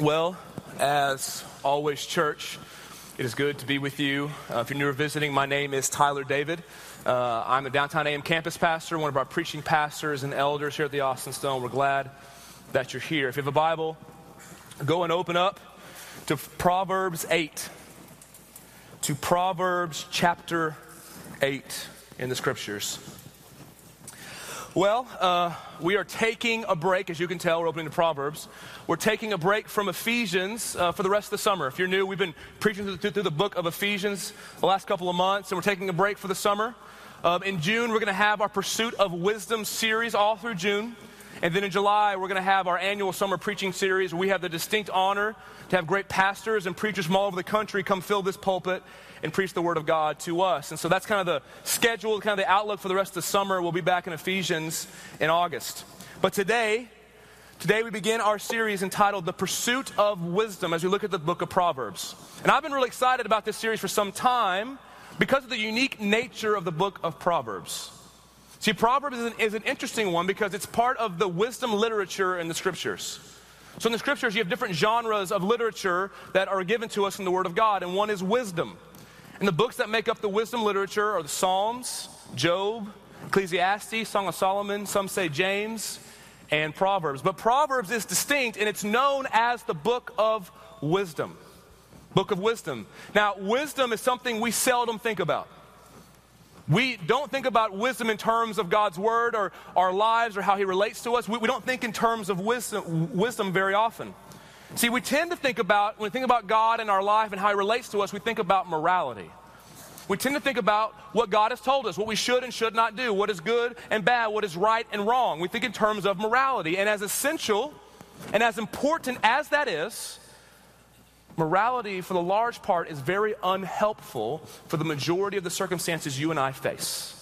Well, as always, church, it is good to be with you. Uh, if you're new or visiting, my name is Tyler David. Uh, I'm the downtown AM campus pastor, one of our preaching pastors and elders here at the Austin Stone. We're glad that you're here. If you have a Bible, go and open up to Proverbs 8. To Proverbs chapter 8 in the scriptures. Well, uh, we are taking a break, as you can tell, we're opening to Proverbs. We're taking a break from Ephesians uh, for the rest of the summer. If you're new, we've been preaching through, through, the book of Ephesians the last couple of months, and we're taking a break for the summer. Um, in June, we're going to have our Pursuit of Wisdom series all through June. And then in July, we're going to have our annual summer preaching series. We have the distinct honor to have great pastors and preachers from all over the country come fill this pulpit and preach the Word of God to us. And so that's kind of the schedule, kind of the outlook for the rest of the summer. We'll be back in Ephesians in August. But today, today we begin our series entitled The Pursuit of Wisdom as we look at the book of Proverbs. And I've been really excited about this series for some time because of the unique nature of the book of Proverbs. See, Proverbs is an, is an interesting one because it's part of the wisdom literature in the scriptures. So in the scriptures, you have different genres of literature that are given to us in the Word of God, and one is wisdom. And the books that make up the wisdom literature are the Psalms, Job, Ecclesiastes, Song of Solomon, some say James, and Proverbs. But Proverbs is distinct and it's known as the book of wisdom. Book of wisdom. Now, wisdom is something we seldom think about. We don't think about wisdom in terms of God's word or our lives or how He relates to us. We, we don't think in terms of wisdom, wisdom very often. See, we tend to think about, when we think about God and our life and how He relates to us, we think about morality. We tend to think about what God has told us, what we should and should not do, what is good and bad, what is right and wrong. We think in terms of morality. And as essential and as important as that is, morality, for the large part, is very unhelpful for the majority of the circumstances you and I face.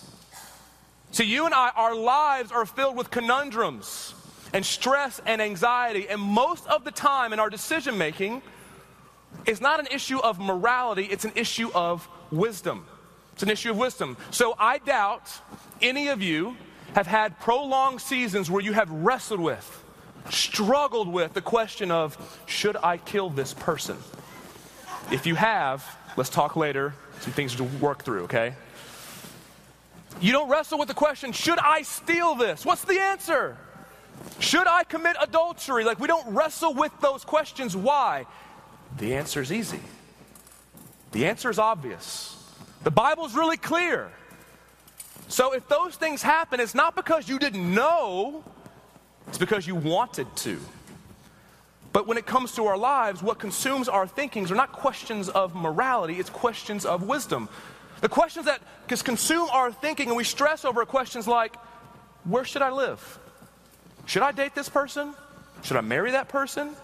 See, you and I, our lives are filled with conundrums and stress and anxiety. And most of the time in our decision making, it's not an issue of morality, it's an issue of wisdom. It's an issue of wisdom. So I doubt any of you have had prolonged seasons where you have wrestled with, struggled with the question of, should I kill this person? If you have, let's talk later. Some things to work through, okay? You don't wrestle with the question, should I steal this? What's the answer? Should I commit adultery? Like, we don't wrestle with those questions. Why? The answer is easy. The answer is obvious. The Bible's really clear. So, if those things happen, it's not because you didn't know, it's because you wanted to. But when it comes to our lives, what consumes our thinkings are not questions of morality, it's questions of wisdom. The questions that consume our thinking and we stress over questions like, where should I live? Should I date this person? Should I marry that person?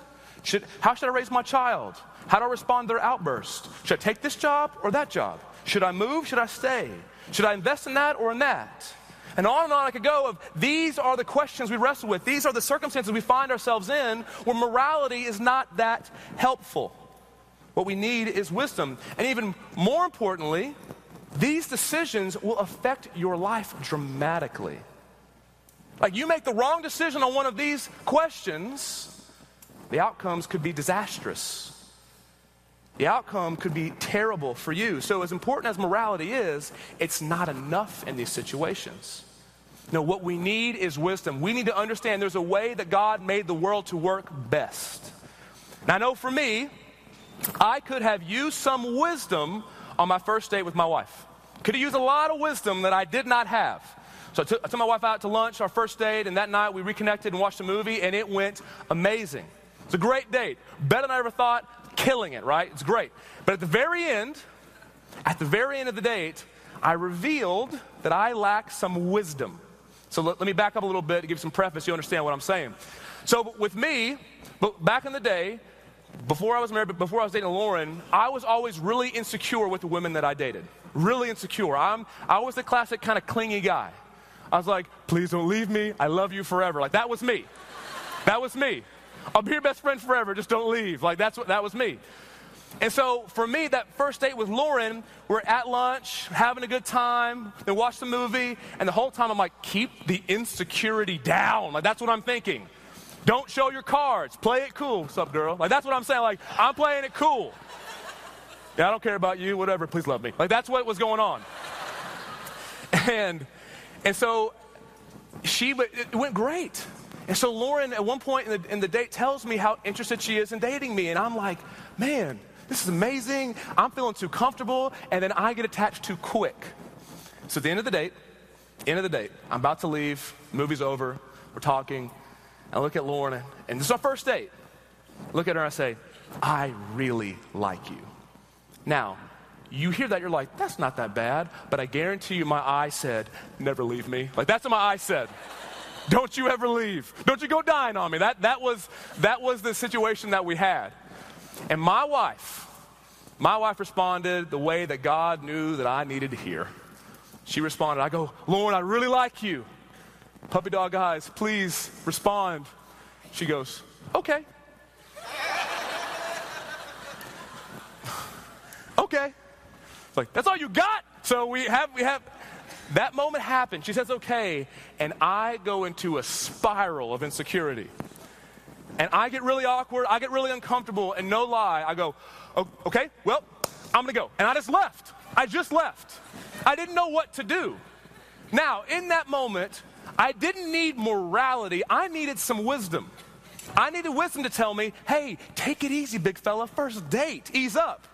Should, how should I raise my child? How do I respond to their outburst? Should I take this job or that job? Should I move? Should I stay? Should I invest in that or in that? And on and on I could go of these are the questions we wrestle with. These are the circumstances we find ourselves in where morality is not that helpful. What we need is wisdom. And even more importantly, these decisions will affect your life dramatically. Like you make the wrong decision on one of these questions, the outcomes could be disastrous. The outcome could be terrible for you. So, as important as morality is, it's not enough in these situations. No, what we need is wisdom. We need to understand there's a way that God made the world to work best. Now, I know for me, I could have used some wisdom on my first date with my wife. Could have used a lot of wisdom that I did not have. So I took, I took my wife out to lunch, our first date, and that night we reconnected and watched a movie, and it went amazing. It's a great date. Better than I ever thought. Killing it, right? It's great. But at the very end, at the very end of the date, I revealed that I lack some wisdom. So let, let me back up a little bit to give some preface. You understand what I'm saying. So with me, but back in the day, before I was married, before I was dating Lauren, I was always really insecure with the women that I dated. Really insecure. I'm, I was the classic kind of clingy guy. I was like, please don't leave me. I love you forever. Like, that was me. That was me. I'll be your best friend forever. Just don't leave. Like, that's what, that was me. And so for me, that first date with Lauren, we're at lunch, having a good time, then watch the movie, and the whole time I'm like, keep the insecurity down. Like, that's what I'm thinking. Don't show your cards. Play it cool. What's up, girl? Like, that's what I'm saying. Like, I'm playing it cool. Yeah, I don't care about you, whatever. Please love me. Like, that's what was going on. And, and so she, it went great. And so Lauren, at one point in the, in the date, tells me how interested she is in dating me. And I'm like, man, this is amazing. I'm feeling too comfortable. And then I get attached too quick. So at the end of the date, end of the date, I'm about to leave, movie's over, we're talking. I look at Lauren, and this is our first date. Look at her and I say, I really like you. Now, you hear that, you're like, that's not that bad. But I guarantee you, my eye said, never leave me. Like, that's what my eye said. Don't you ever leave. Don't you go dying on me. That, that, was, that was the situation that we had. And my wife, my wife responded the way that God knew that I needed to hear. She responded, I go, Lauren, I really like you. Puppy dog eyes, please respond. She goes, okay. okay. It's like, that's all you got? So we have, we have, that moment happened. She says, okay. And I go into a spiral of insecurity. And I get really awkward. I get really uncomfortable. And no lie, I go, oh, okay, well, I'm going to go. And I just left. I just left. I didn't know what to do. Now, in that moment, I didn't need morality, I needed some wisdom. I needed wisdom to tell me, hey, take it easy, big fella, first date, ease up.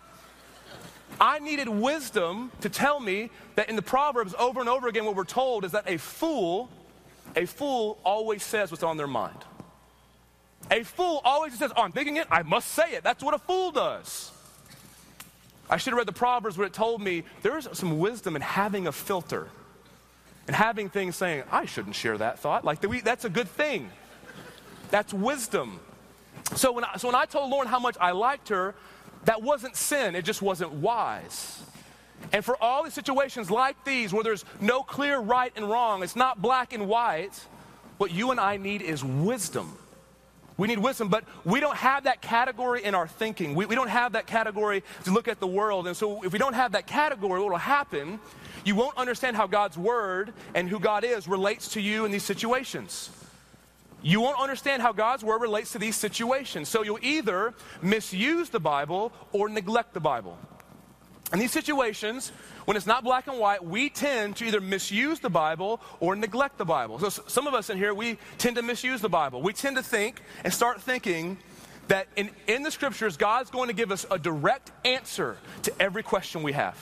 I needed wisdom to tell me that in the Proverbs, over and over again, what we're told is that a fool, a fool always says what's on their mind. A fool always says, Oh, I'm thinking it, I must say it. That's what a fool does. I should have read the Proverbs where it told me there's some wisdom in having a filter and having things saying, I shouldn't share that thought. Like, that's a good thing. That's wisdom. So when, I, so when I told Lauren how much I liked her, that wasn't sin, it just wasn't wise. And for all the situations like these where there's no clear right and wrong, it's not black and white, what you and I need is wisdom. We need wisdom, but we don't have that category in our thinking. We, we don't have that category to look at the world. And so, if we don't have that category, what will happen? You won't understand how God's word and who God is relates to you in these situations. You won't understand how God's word relates to these situations. So, you'll either misuse the Bible or neglect the Bible. In these situations, when it's not black and white, we tend to either misuse the Bible or neglect the Bible. So some of us in here, we tend to misuse the Bible. We tend to think and start thinking that in, in the scriptures, God's going to give us a direct answer to every question we have.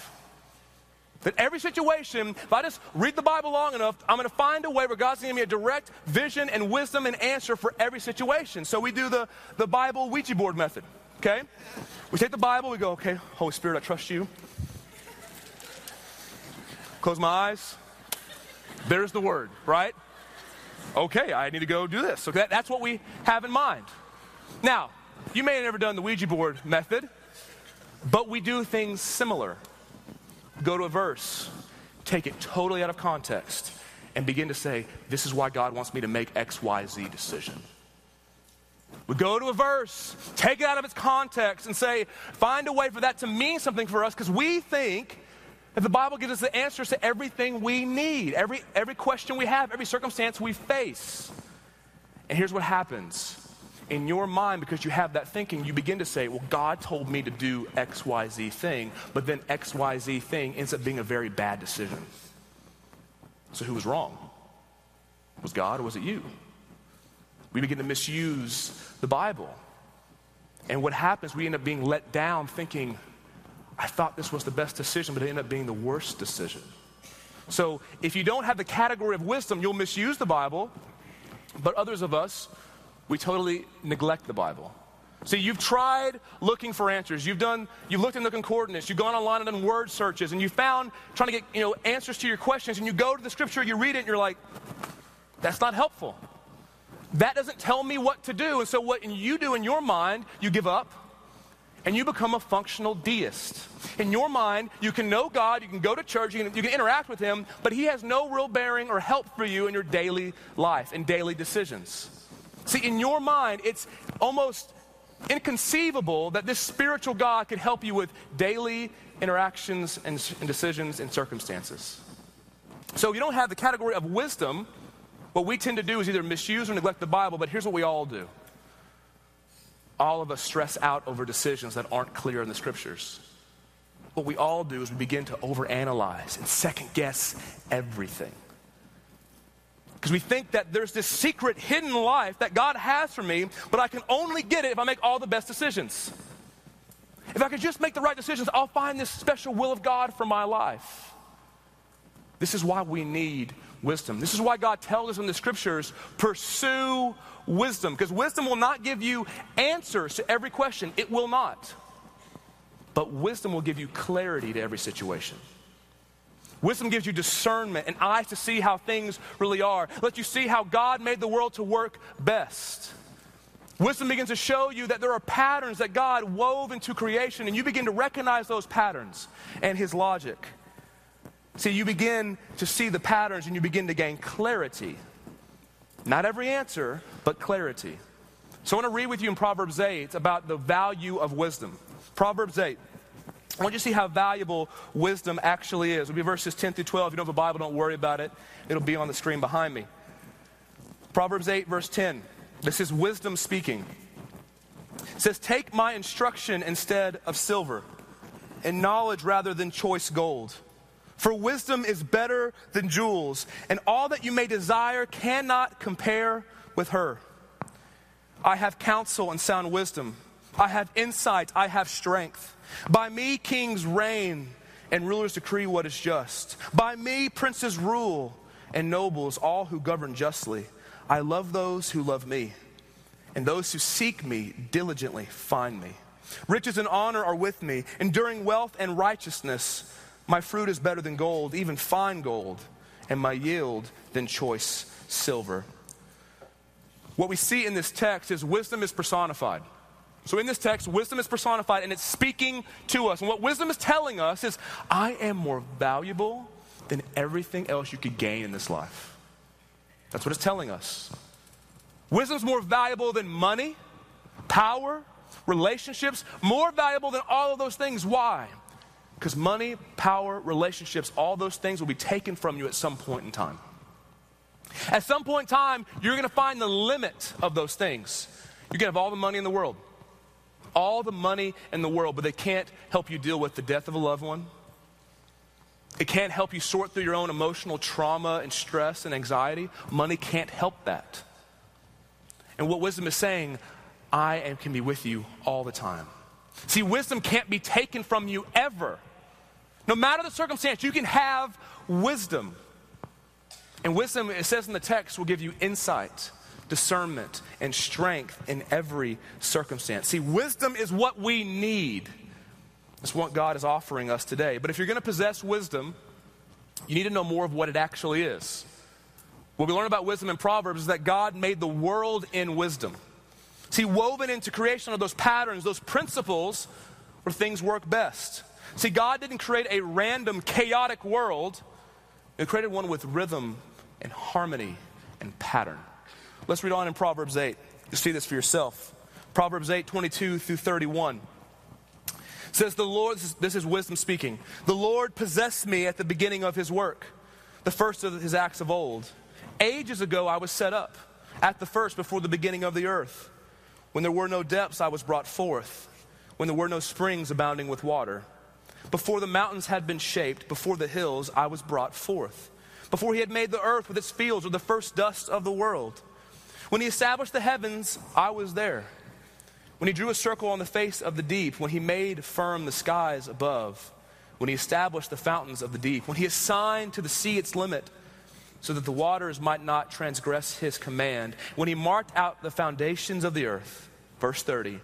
That every situation, if I just read the Bible long enough, I'm going to find a way where God's going to give me a direct vision and wisdom and answer for every situation. So we do the, the Bible Ouija board method, okay? We take the Bible, we go, okay, Holy Spirit, I trust you. Close my eyes. There's the word, right? Okay, I need to go do this. So that, that's what we have in mind. Now, you may have never done the Ouija board method, but we do things similar. Go to a verse, take it totally out of context, and begin to say, This is why God wants me to make XYZ decision. We go to a verse, take it out of its context, and say, find a way for that to mean something for us because we think that the Bible gives us the answers to everything we need, every, every question we have, every circumstance we face. And here's what happens. In your mind, because you have that thinking, you begin to say, Well, God told me to do XYZ thing, but then XYZ thing ends up being a very bad decision. So who was wrong? Was God or was it you? We begin to misuse the Bible. And what happens, we end up being let down thinking, I thought this was the best decision, but it ended up being the worst decision. So if you don't have the category of wisdom, you'll misuse the Bible, but others of us, we totally neglect the Bible. See, you've tried looking for answers. You've done, you've looked in the concordance, you've gone online and done word searches, and you found trying to get, you know, answers to your questions, and you go to the scripture, you read it, and you're like, that's not helpful. That doesn't tell me what to do. And so what you do in your mind, you give up and you become a functional deist. In your mind, you can know God, you can go to church, you can, you can interact with Him, but He has no real bearing or help for you in your daily life and daily decisions. See, in your mind, it's almost inconceivable that this spiritual God could help you with daily interactions and, and decisions and circumstances. So you don't have the category of wisdom What we tend to do is either misuse or neglect the Bible, but here's what we all do. All of us stress out over decisions that aren't clear in the scriptures. What we all do is we begin to overanalyze and second guess everything. Because we think that there's this secret hidden life that God has for me, but I can only get it if I make all the best decisions. If I can just make the right decisions, I'll find this special will of God for my life. This is why we need wisdom. This is why God tells us in the scriptures pursue wisdom, because wisdom will not give you answers to every question. It will not. But wisdom will give you clarity to every situation. Wisdom gives you discernment and eyes to see how things really are. Let you see how God made the world to work best. Wisdom begins to show you that there are patterns that God wove into creation, and you begin to recognize those patterns and His logic. See, you begin to see the patterns and you begin to gain clarity. Not every answer, but clarity. So I want to read with you in Proverbs 8 about the value of wisdom. Proverbs 8. I want you to see how valuable wisdom actually is. It'll be verses 10 through 12. If you don't have a Bible, don't worry about it. It'll be on the screen behind me. Proverbs 8, verse 10. This is wisdom speaking. It says, Take my instruction instead of silver, and knowledge rather than choice gold. For wisdom is better than jewels, and all that you may desire cannot compare with her. I have counsel and sound wisdom. I have insight. I have strength. By me, kings reign and rulers decree what is just. By me, princes rule and nobles, all who govern justly. I love those who love me, and those who seek me diligently find me. Riches and honor are with me, enduring wealth and righteousness. My fruit is better than gold, even fine gold, and my yield than choice silver. What we see in this text is wisdom is personified. So, in this text, wisdom is personified and it's speaking to us. And what wisdom is telling us is, I am more valuable than everything else you could gain in this life. That's what it's telling us. Wisdom is more valuable than money, power, relationships, more valuable than all of those things. Why? Because money, power, relationships, all those things will be taken from you at some point in time. At some point in time, you're going to find the limit of those things. You can have all the money in the world, all the money in the world, but they can't help you deal with the death of a loved one. It can't help you sort through your own emotional trauma and stress and anxiety. Money can't help that. And what wisdom is saying, I am, can be with you all the time. See, wisdom can't be taken from you ever. No matter the circumstance, you can have wisdom. And wisdom, it says in the text, will give you insight, discernment, and strength in every circumstance. See, wisdom is what we need. It's what God is offering us today. But if you're going to possess wisdom, you need to know more of what it actually is. What we learn about wisdom in Proverbs is that God made the world in wisdom. See, woven into creation are those patterns, those principles where things work best. See, God didn't create a random, chaotic world, He created one with rhythm and harmony and pattern. Let's read on in Proverbs 8. You see this for yourself. Proverbs 8, 22 through 31 says the Lord, this is, this is, wisdom speaking. The Lord possessed me at the beginning of his work, the first of his acts of old. Ages ago I was set up, at the first before the beginning of the earth. When there were no depths, I was brought forth. When there were no springs abounding with water. Before the mountains had been shaped, before the hills, I was brought forth. Before he had made the earth with its fields, or the first dust of the world. When he established the heavens, I was there. When he drew a circle on the face of the deep, when he made firm the skies above, when he established the fountains of the deep, when he assigned to the sea its limit, so that the waters might not transgress his command. When he marked out the foundations of the earth, verse 30,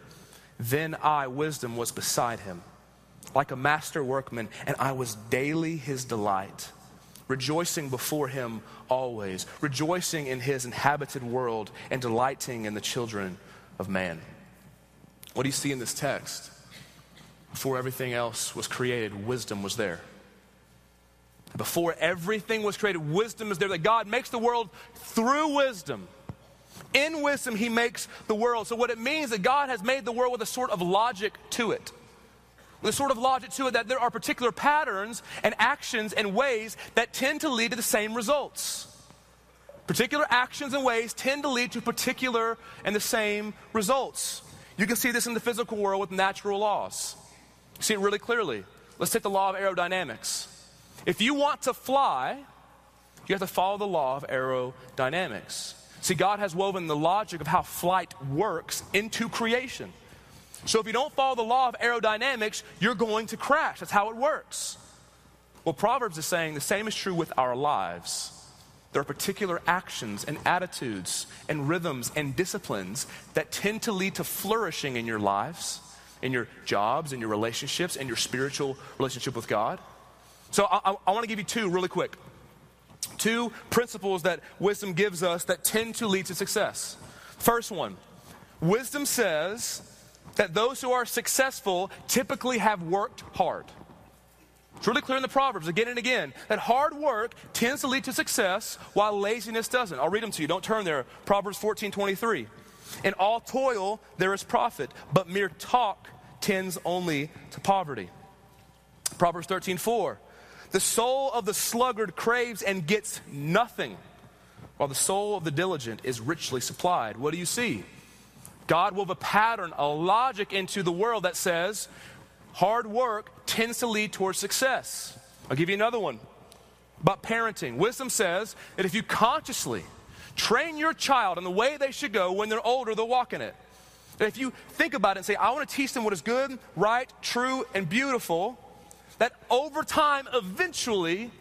then I, wisdom, was beside him, like a master workman, and I was daily his delight, rejoicing before him always, rejoicing in his inhabited world, and delighting in the children of man. What do you see in this text? Before everything else was created, wisdom was there. Before everything was created, wisdom is there, that God makes the world through wisdom. In wisdom, He makes the world. So, what it means that God has made the world with a sort of logic to it. A sort of logic to it that there are particular patterns and actions and ways that tend to lead to the same results. Particular actions and ways tend to lead to particular and the same results. You can see this in the physical world with natural laws. See it really clearly. Let's take the law of aerodynamics. If you want to fly, you have to follow the law of aerodynamics. See, God has woven the logic of how flight works into creation. So if you don't follow the law of aerodynamics, you're going to crash. That's how it works. Well, Proverbs is saying the same is true with our lives. There are particular actions and attitudes and rhythms and disciplines that tend to lead to flourishing in your lives, in your jobs, in your relationships, in your spiritual relationship with God. So I, I, I want to give you two really quick. Two principles that wisdom gives us that tend to lead to success. First one wisdom says that those who are successful typically have worked hard. It's really clear in the Proverbs again and again that hard work tends to lead to success while laziness doesn't. I'll read them to you. Don't turn there. Proverbs 14 23. In all toil there is profit, but mere talk tends only to poverty. Proverbs 13 4. The soul of the sluggard craves and gets nothing, while the soul of the diligent is richly supplied. What do you see? God wove a pattern, a logic into the world that says hard work tends to lead towards success. I'll give you another one about parenting. Wisdom says that if you consciously train your child in the way they should go when they're older, they'll walk in it. That if you think about it and say, I want to teach them what is good, right, true, and beautiful, that over time, eventually,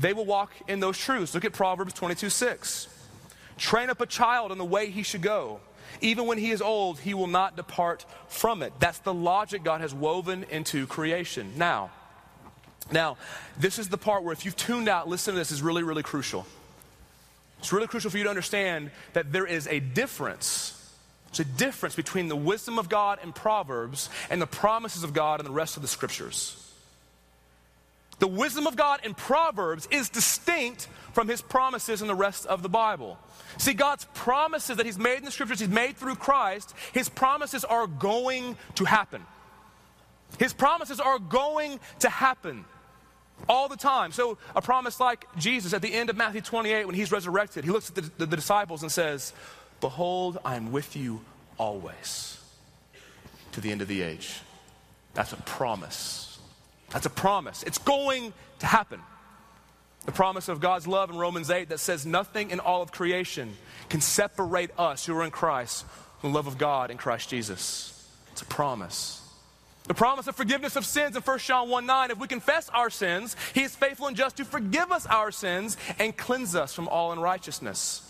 they will walk in those truths. Look at Proverbs 22 6. Train up a child in the way he should go. Even when he is old, he will not depart from it. That's the logic God has woven into creation. Now, now, this is the part where if you've tuned out, listen to this, is really, really crucial. It's really crucial for you to understand that there is a difference. There's a difference between the wisdom of God in Proverbs and the promises of God in the rest of the scriptures. The wisdom of God in Proverbs is distinct from his promises in the rest of the Bible. See, God's promises that he's made in the scriptures, he's made through Christ, his promises are going to happen. His promises are going to happen all the time. So, a promise like Jesus at the end of Matthew 28, when he's resurrected, he looks at the, the, the disciples and says, Behold, I am with you always to the end of the age. That's a promise. That's a promise. It's going to happen. The promise of God's love in Romans 8 that says nothing in all of creation can separate us who are in Christ from the love of God in Christ Jesus. It's a promise. The promise of forgiveness of sins in 1 John 1 9. If we confess our sins, He is faithful and just to forgive us our sins and cleanse us from all unrighteousness.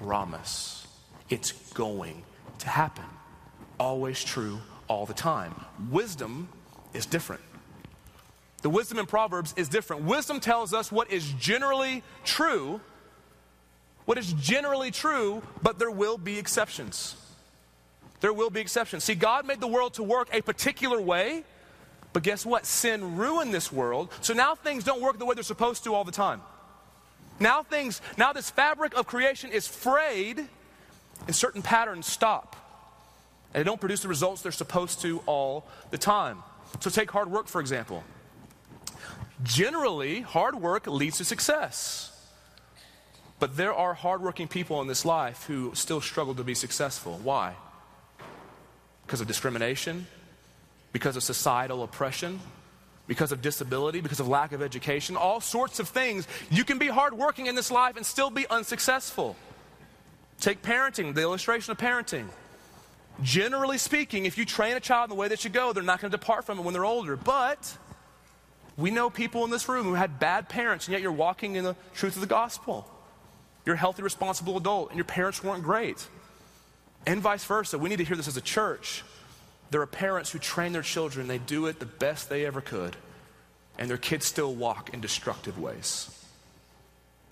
Promise. It's going to happen. Always true, all the time. Wisdom is different. The wisdom in Proverbs is different. Wisdom tells us what is generally true, what is generally true, but there will be exceptions. There will be exceptions. See, God made the world to work a particular way, but guess what? Sin ruined this world. So now things don't work the way they're supposed to all the time. Now things, now this fabric of creation is frayed and certain patterns stop. And they don't produce the results they're supposed to all the time. So take hard work, for example. Generally, hard work leads to success. But there are hardworking people in this life who still struggle to be successful. Why? Because of discrimination, because of societal oppression, because of disability, because of lack of education, all sorts of things. You can be hardworking in this life and still be unsuccessful. Take parenting, the illustration of parenting. Generally speaking, if you train a child in the way they should go, they're not going to depart from it when they're older. But we know people in this room who had bad parents, and yet you're walking in the truth of the gospel. You're a healthy, responsible adult, and your parents weren't great. And vice versa. We need to hear this as a church. There are parents who train their children, they do it the best they ever could, and their kids still walk in destructive ways.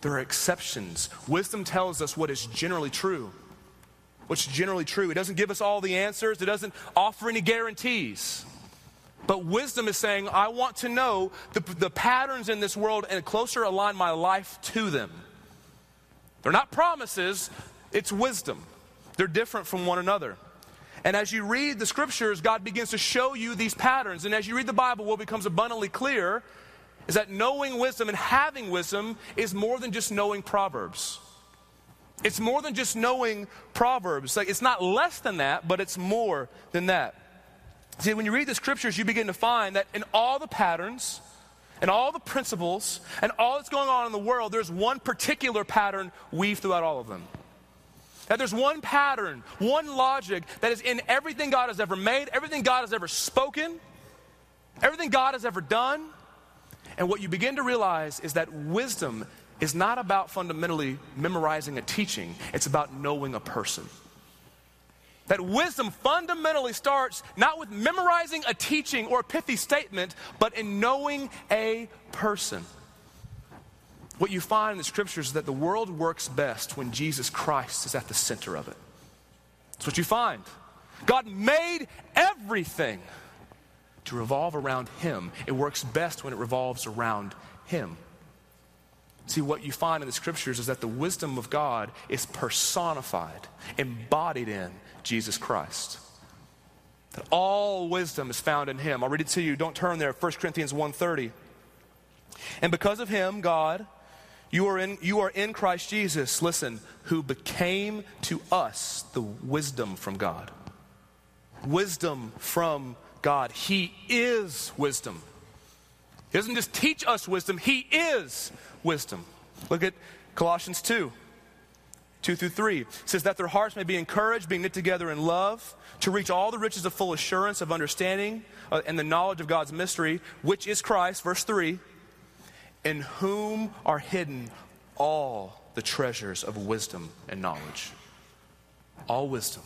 There are exceptions. Wisdom tells us what is generally true. What's generally true. It doesn't give us all the answers, it doesn't offer any guarantees. But wisdom is saying, I want to know the, the patterns in this world and closer align my life to them. They're not promises, it's wisdom. They're different from one another. And as you read the scriptures, God begins to show you these patterns. And as you read the Bible, what becomes abundantly clear is that knowing wisdom and having wisdom is more than just knowing Proverbs. It's more than just knowing Proverbs. Like, it's not less than that, but it's more than that. See, when you read the scriptures, you begin to find that in all the patterns, and all the principles, and all that's going on in the world, there's one particular pattern weaved throughout all of them. That there's one pattern, one logic that is in everything God has ever made, everything God has ever spoken, everything God has ever done. And what you begin to realize is that wisdom is not about fundamentally memorizing a teaching, it's about knowing a person. That wisdom fundamentally starts not with memorizing a teaching or a pithy statement, but in knowing a person. What you find in the scriptures is that the world works best when Jesus Christ is at the center of it. That's what you find. God made everything to revolve around Him. It works best when it revolves around Him. See, what you find in the scriptures is that the wisdom of God is personified, embodied in Jesus Christ. That all wisdom is found in him. I'll read it to you. Don't turn there. 1 Corinthians 1:30. And because of him, God, you are in you are in Christ Jesus, listen, who became to us the wisdom from God. Wisdom from God. He is wisdom. He doesn't just teach us wisdom, he is wisdom. Look at Colossians 2 2 through 3. It says that their hearts may be encouraged, being knit together in love, to reach all the riches of full assurance of understanding uh, and the knowledge of God's mystery, which is Christ, verse 3, in whom are hidden all the treasures of wisdom and knowledge. All wisdom,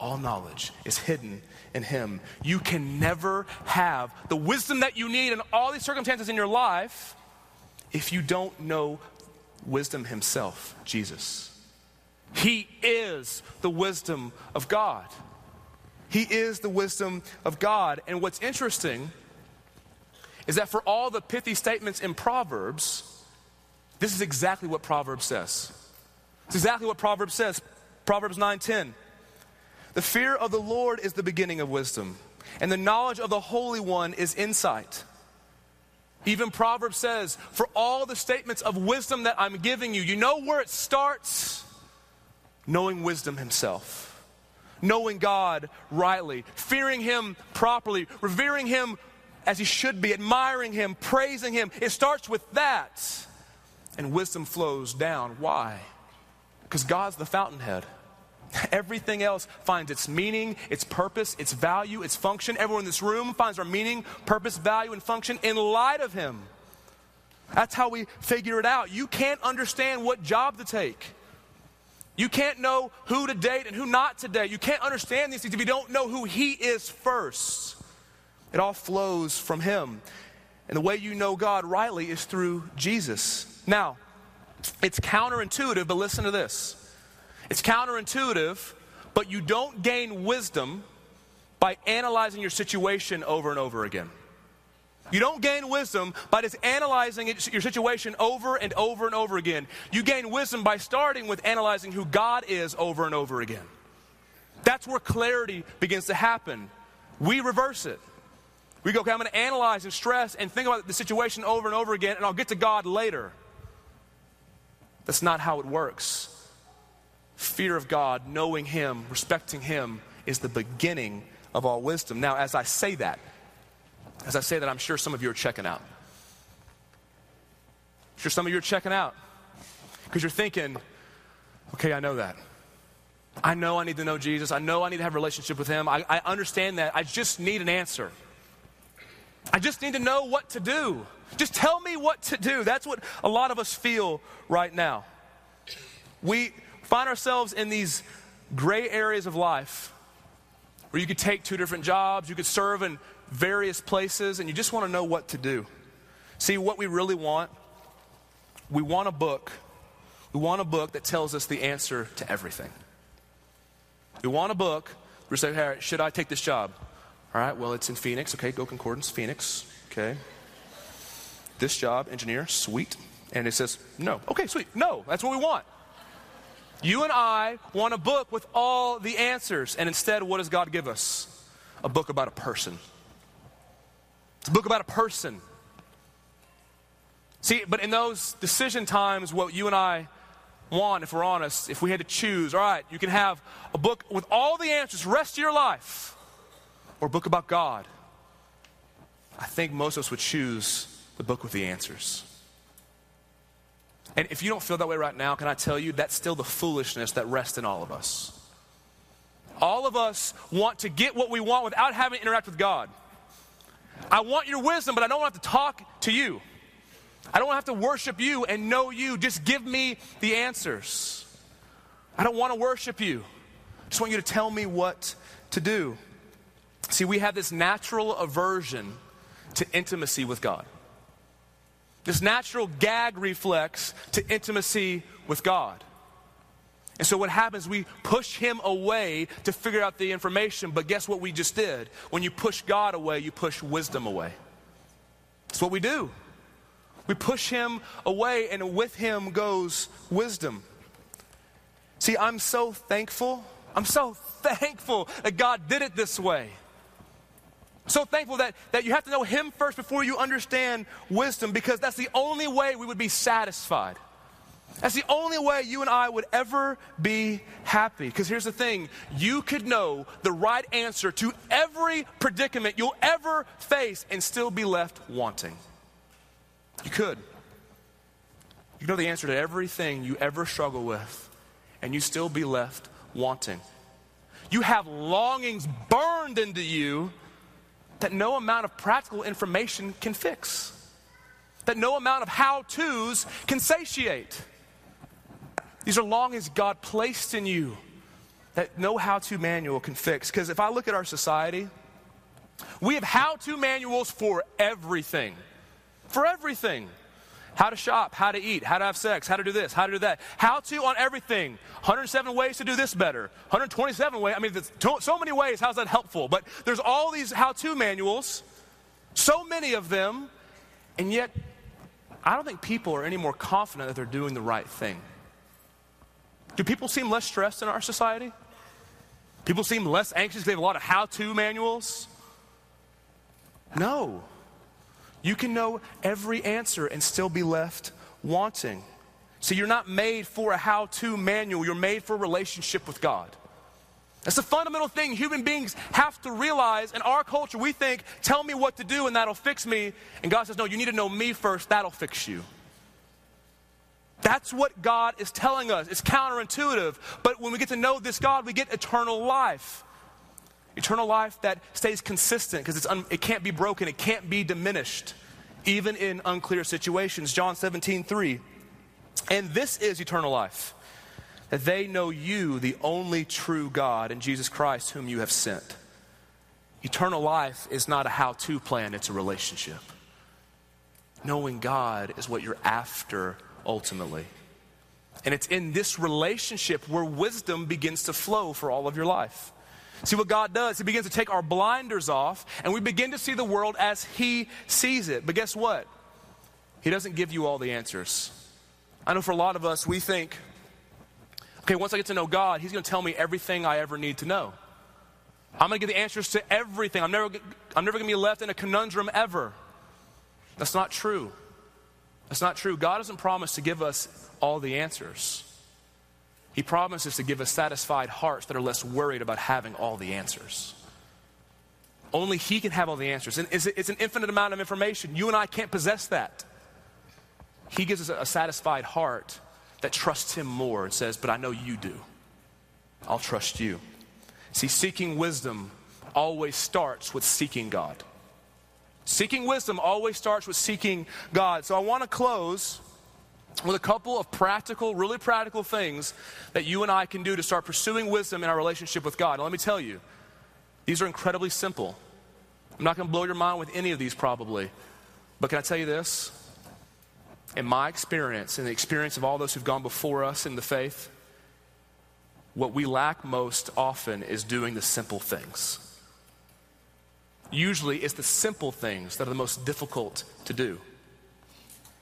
all knowledge is hidden in Him. You can never have the wisdom that you need in all these circumstances in your life if you don't know wisdom himself, Jesus. He is the wisdom of God. He is the wisdom of God. And what's interesting is that for all the pithy statements in Proverbs, this is exactly what Proverbs says. It's exactly what Proverbs says. Proverbs 9:10. The fear of the Lord is the beginning of wisdom, and the knowledge of the Holy One is insight. Even Proverbs says, for all the statements of wisdom that I'm giving you, you know where it starts? Knowing wisdom himself. Knowing God rightly, fearing him properly, revering him as he should be, admiring him, praising him. It starts with that. And wisdom flows down. Why? Because God's the fountainhead. Everything else finds its meaning, its purpose, its value, its function. Everyone in this room finds our meaning, purpose, value, and function in light of Him. That's how we figure it out. You can't understand what job to take. You can't know who to date and who not to date. You can't understand these things if you don't know who He is first. It all flows from Him. And the way you know God rightly is through Jesus. Now, it's counterintuitive, but listen to this. It's counterintuitive, but you don't gain wisdom by analyzing your situation over and over again. You don't gain wisdom by just analyzing it, your situation over and over and over again. You gain wisdom by starting with analyzing who God is over and over again. That's where clarity begins to happen. We reverse it. We go, okay, I'm going to analyze and stress and think about the situation over and over again, and I'll get to God later. That's not how it works fear of God, knowing Him, respecting Him, is the beginning of all wisdom. Now, as I say that, as I say that, I'm sure some of you are checking out. I'm sure some of you are checking out because you're thinking, okay, I know that. I know I need to know Jesus. I know I need to have a relationship with Him. I, I understand that. I just need an answer. I just need to know what to do. Just tell me what to do. That's what a lot of us feel right now. We, find ourselves in these gray areas of life where you could take two different jobs, you could serve in various places, and you just want to know what to do. See, what we really want, we want a book. We want a book that tells us the answer to everything. We want a book where we say, hey, should I take this job? All right, well, it's in Phoenix. Okay, go Concordance, Phoenix. Okay. This job, engineer, sweet. And it says, no. Okay, sweet. No, that's what we want. You and I want a book with all the answers. And instead, what does God give us? A book about a person. It's a book about a person. See, but in those decision times, what you and I want, if we're honest, if we had to choose, all right, you can have a book with all the answers, rest of your life, or a book about God. I think most of us would choose the book with the answers. And if you don't feel that way right now, can I tell you that's still the foolishness that rests in all of us. All of us want to get what we want without having to interact with God. I want your wisdom, but I don't have to talk to you. I don't have to worship you and know you. Just give me the answers. I don't want to worship you. I just want you to tell me what to do. See, we have this natural aversion to intimacy with God. This natural gag reflex to intimacy with God. And so what happens, we push him away to figure out the information, but guess what we just did? When you push God away, you push wisdom away. That's what we do. We push him away, and with him goes wisdom. See, I'm so thankful. I'm so thankful that God did it this way. So thankful that, that you have to know Him first before you understand wisdom because that's the only way we would be satisfied. That's the only way you and I would ever be happy. Because here's the thing you could know the right answer to every predicament you'll ever face and still be left wanting. You could. You know the answer to everything you ever struggle with, and you still be left wanting. You have longings burned into you that no amount of practical information can fix, that no amount of how to's can satiate. These are longings God placed in you that no how to manual can fix. Because if I look at our society, we have how to manuals for everything. For everything. How to shop, how to eat, how to have sex, how to do this, how to do that. How to on everything. 107 ways to do this better. 127 ways. I mean, so many ways. How's that helpful? But there's all these how to manuals, so many of them, and yet I don't think people are any more confident that they're doing the right thing. Do people seem less stressed in our society? People seem less anxious. They have a lot of how to manuals. No. You can know every answer and still be left wanting. See, you're not made for a how to manual, you're made for a relationship with God. That's a fundamental thing human beings have to realize. In our culture, we think, tell me what to do and that'll fix me. And God says, no, you need to know me first, that'll fix you. That's what God is telling us. It's counterintuitive. But when we get to know this God, we get eternal life. Eternal life that stays consistent because un- it can't be broken, it can't be diminished, even in unclear situations. John 17, 3. And this is eternal life that they know you, the only true God, and Jesus Christ, whom you have sent. Eternal life is not a how to plan, it's a relationship. Knowing God is what you're after ultimately. And it's in this relationship where wisdom begins to flow for all of your life. See what God does? He begins to take our blinders off and we begin to see the world as He sees it. But guess what? He doesn't give you all the answers. I know for a lot of us, we think, okay, once I get to know God, He's going to tell me everything I ever need to know. I'm going to get the answers to everything. I'm never, I'm never going to be left in a conundrum ever. That's not true. That's not true. God doesn't promise to give us all the answers. He promises to give us satisfied hearts that are less worried about having all the answers. Only He can have all the answers. And it's an infinite amount of information. You and I can't possess that. He gives us a satisfied heart that trusts Him more and says, But I know you do. I'll trust you. See, seeking wisdom always starts with seeking God. Seeking wisdom always starts with seeking God. So I want to close with a couple of practical, really practical things that you and I can do to start pursuing wisdom in our relationship with God. And let me tell you, these are incredibly simple. I'm not going to blow your mind with any of these probably. But can I tell you this? In my experience, in the experience of all those who've gone before us in the faith, what we lack most often is doing the simple things. Usually, it's the simple things that are the most difficult to do.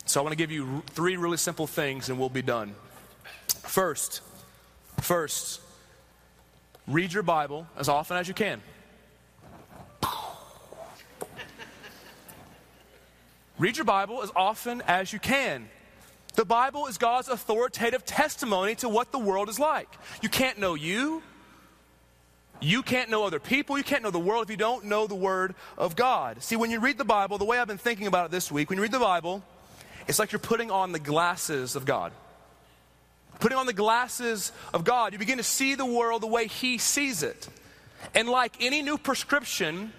So, I want to give you three really simple things and we'll be done. First, first, read your Bible as often as you can. Read your Bible as often as you can. The Bible is God's authoritative testimony to what the world is like. You can't know you. You can't know other people. You can't know the world if you don't know the Word of God. See, when you read the Bible, the way I've been thinking about it this week, when you read the Bible, it's like you're putting on the glasses of God. Putting on the glasses of God, you begin to see the world the way He sees it. And like any new prescription,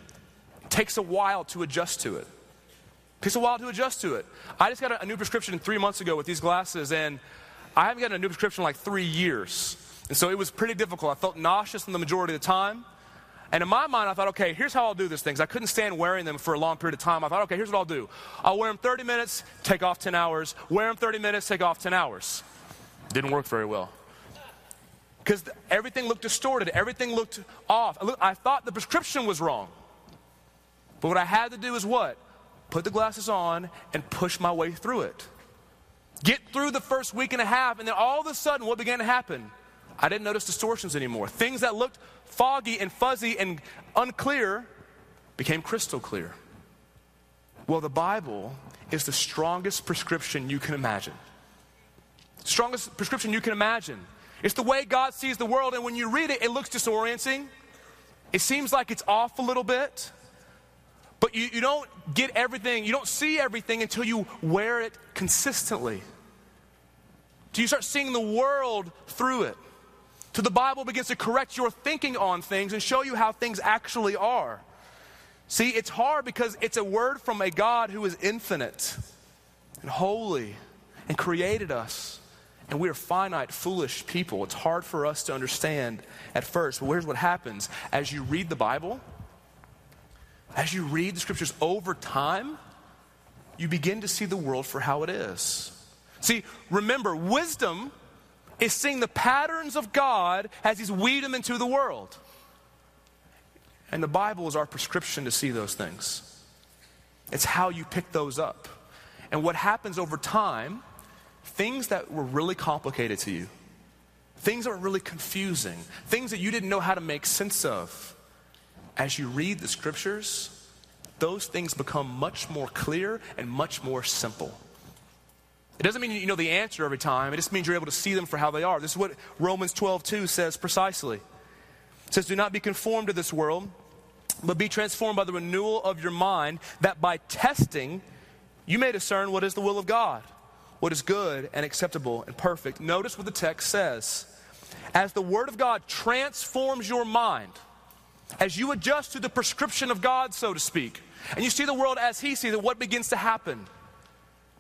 it takes a while to adjust to it. It takes a while to adjust to it. I just got a, new prescription three months ago with these glasses, and I haven't gotten a new prescription in like three years. And so it was pretty difficult. I felt nauseous in the majority of the time. And in my mind, I thought, okay, here's how I'll do this things. I couldn't stand wearing them for a long period of time. I thought, okay, here's what I'll do. I'll wear them 30 minutes, take off 10 hours. Wear them 30 minutes, take off 10 hours. Didn't work very well. Because everything looked distorted, everything looked off. I thought the prescription was wrong. But what I had to do is what? Put the glasses on and push my way through it. Get through the first week and a half, and then all of a sudden, what began to happen? I didn't notice distortions anymore. Things that looked foggy and fuzzy and unclear became crystal clear. Well, the Bible is the strongest prescription you can imagine. Strongest prescription you can imagine. It's the way God sees the world, and when you read it, it looks disorienting. It seems like it's off a little bit. But you, you don't get everything, you don't see everything until you wear it consistently. Do you start seeing the world through it? To the Bible begins to correct your thinking on things and show you how things actually are. See, it's hard because it's a word from a God who is infinite and holy and created us. And we are finite, foolish people. It's hard for us to understand at first. But here's what happens as you read the Bible, as you read the scriptures over time, you begin to see the world for how it is. See, remember, wisdom is seeing the patterns of God as He's weaved them into the world. And the Bible is our prescription to see those things. It's how you pick those up. And what happens over time, things that were really complicated to you, things that were really confusing, things that you didn't know how to make sense of, as you read the scriptures, those things become much more clear and much more simple. It doesn't mean you know the answer every time. It just means you're able to see them for how they are. This is what Romans 12, 2 says precisely. It says, Do not be conformed to this world, but be transformed by the renewal of your mind, that by testing you may discern what is the will of God, what is good and acceptable and perfect. Notice what the text says. As the Word of God transforms your mind, as you adjust to the prescription of God, so to speak, and you see the world as He sees it, what begins to happen?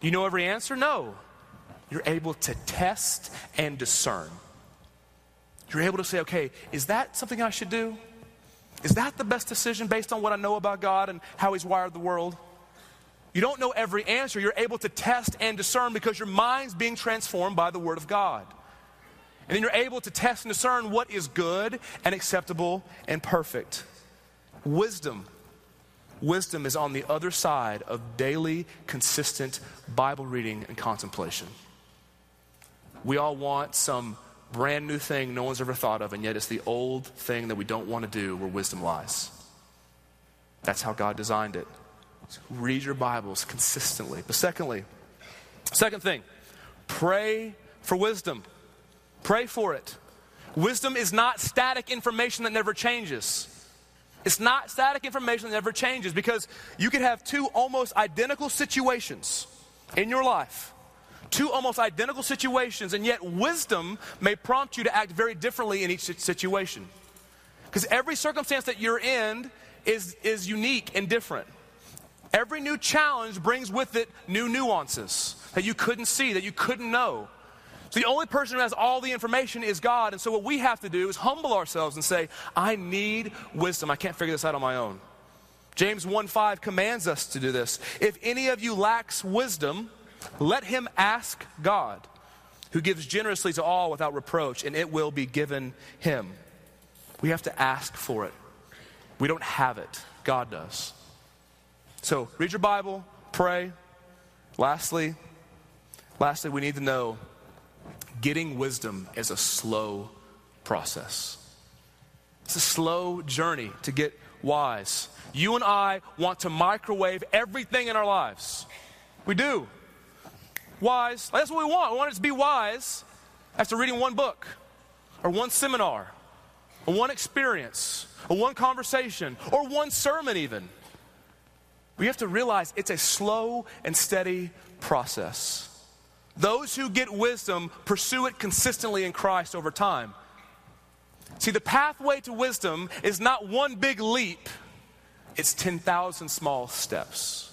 Do you know every answer? No. You're able to test and discern. You're able to say, okay, is that something I should do? Is that the best decision based on what I know about God and how He's wired the world? You don't know every answer. You're able to test and discern because your mind's being transformed by the Word of God. And then you're able to test and discern what is good and acceptable and perfect. Wisdom Wisdom is on the other side of daily, consistent Bible reading and contemplation. We all want some brand new thing no one's ever thought of, and yet it's the old thing that we don't want to do where wisdom lies. That's how God designed it. So read your Bibles consistently. But secondly, second thing, pray for wisdom. Pray for it. Wisdom is not static information that never changes. It's not static information that never changes because you could have two almost identical situations in your life. Two almost identical situations, and yet wisdom may prompt you to act very differently in each situation. Because every circumstance that you're in is, is unique and different. Every new challenge brings with it new nuances that you couldn't see, that you couldn't know. So the only person who has all the information is God. And so what we have to do is humble ourselves and say, I need wisdom. I can't figure this out on my own. James 1 5 commands us to do this. If any of you lacks wisdom, let him ask God, who gives generously to all without reproach, and it will be given him. We have to ask for it. We don't have it, God does. So read your Bible, pray. Lastly, lastly, we need to know getting wisdom is a slow process. It's a slow journey to get wise. You and I want to microwave everything in our lives. We do. wise. That's what we want. We want it to be wise after reading one book or one seminar or one experience or one conversation or one sermon, even. We have to realize it's a slow and steady process. Those who get wisdom pursue it consistently in Christ over time. See, the pathway to wisdom is not one big leap, it's 10,000 small steps.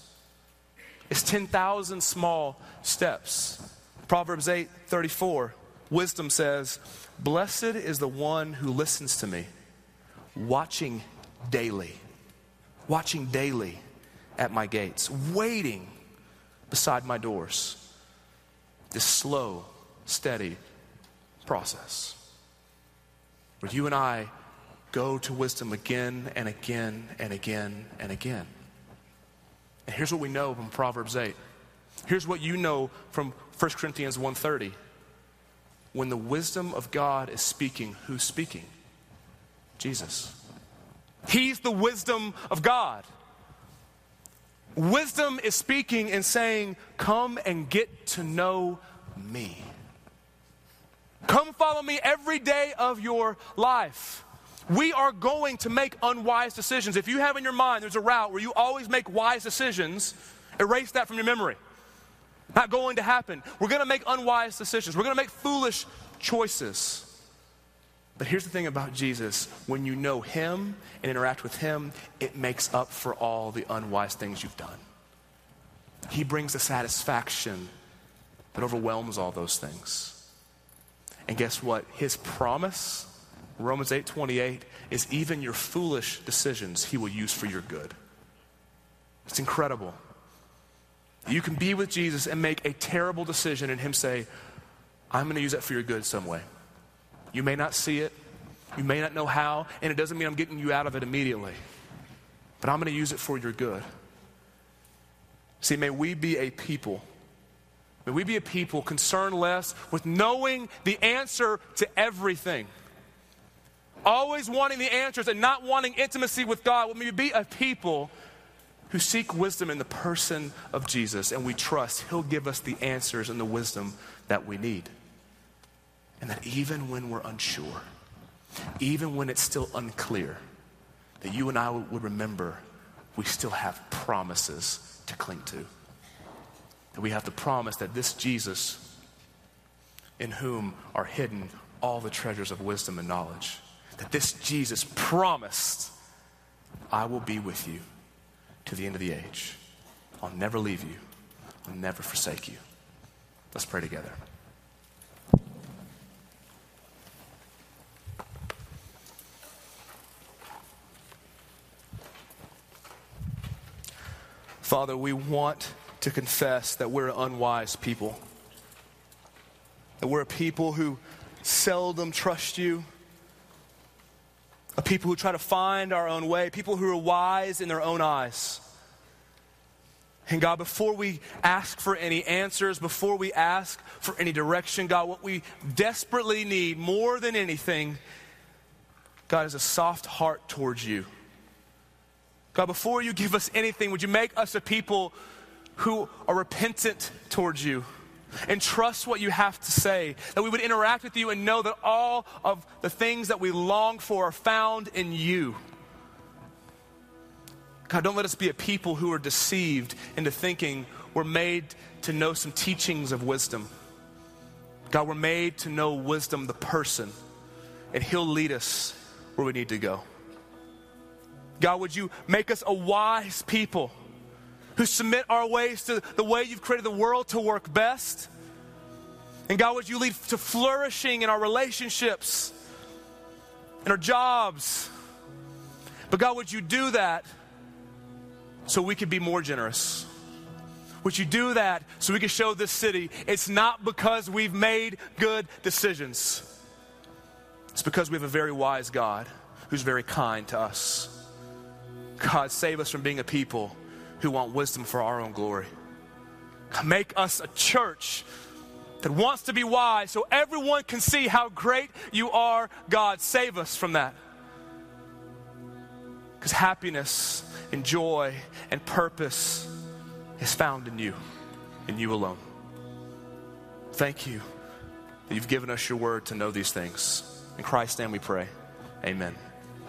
It's 10,000 small steps. Proverbs 8 34, wisdom says, Blessed is the one who listens to me, watching daily, watching daily at my gates, waiting beside my doors. This slow, steady process where you and I go to wisdom again and again and again and again. And here's what we know from Proverbs 8. Here's what you know from 1 Corinthians 1:30. When the wisdom of God is speaking, who's speaking? Jesus. He's the wisdom of God. Wisdom is speaking and saying, Come and get to know me. Come follow me every day of your life. We are going to make unwise decisions. If you have in your mind there's a route where you always make wise decisions, erase that from your memory. Not going to happen. We're going to make unwise decisions. We're going to make foolish choices. But here's the thing about Jesus when you know Him and interact with Him, it makes up for all the unwise things you've done. He brings a satisfaction that overwhelms all those things. And guess what? His promise, Romans 8 28, is even your foolish decisions He will use for your good. It's incredible. You can be with Jesus and make a terrible decision and Him say, I'm going to use that for your good some way. You may not see it, you may not know how, and it doesn't mean I'm getting you out of it immediately. But I'm going to use it for your good. See, may we be a people. May we be a people concerned less with knowing the answer to everything. Always wanting the answers and not wanting intimacy with God. May we be a people who seek wisdom in the person of Jesus, and we trust He'll give us the answers and the wisdom that we need. And that even when we're unsure, even when it's still unclear, that you and I would remember we still have promises to cling to. That we have the promise that this Jesus, in whom are hidden all the treasures of wisdom and knowledge, that this Jesus promised, I will be with you to the end of the age. I'll never leave you, I'll never forsake you. Let's pray together. Father, we want to confess that we're unwise people. That we're a people who seldom trust you. A people who try to find our own way. People who are wise in their own eyes. And God, before we ask for any answers, before we ask for any direction, God, what we desperately need more than anything, God, is a soft heart towards you. God, before you give us anything, would you make us a people who are repentant towards you and trust what you have to say? That we would interact with you and know that all of the things that we long for are found in you. God, don't let us be a people who are deceived into thinking we're made to know some teachings of wisdom. God, we're made to know wisdom, the person, and He'll lead us where we need to go. God, would you make us a wise people who submit our ways to the way you've created the world to work best? And God, would you lead to flourishing in our relationships, in our jobs? But God, would you do that so we could be more generous? Would you do that so we could show this city it's not because we've made good decisions? It's because we have a very wise God who's very kind to us. God, save us from being a people who want wisdom for our own glory. Make us a church that wants to be wise so everyone can see how great you are, God. Save us from that. Because happiness and joy and purpose is found in you, in you alone. Thank you that you've given us your word to know these things. In Christ's name we pray. Amen.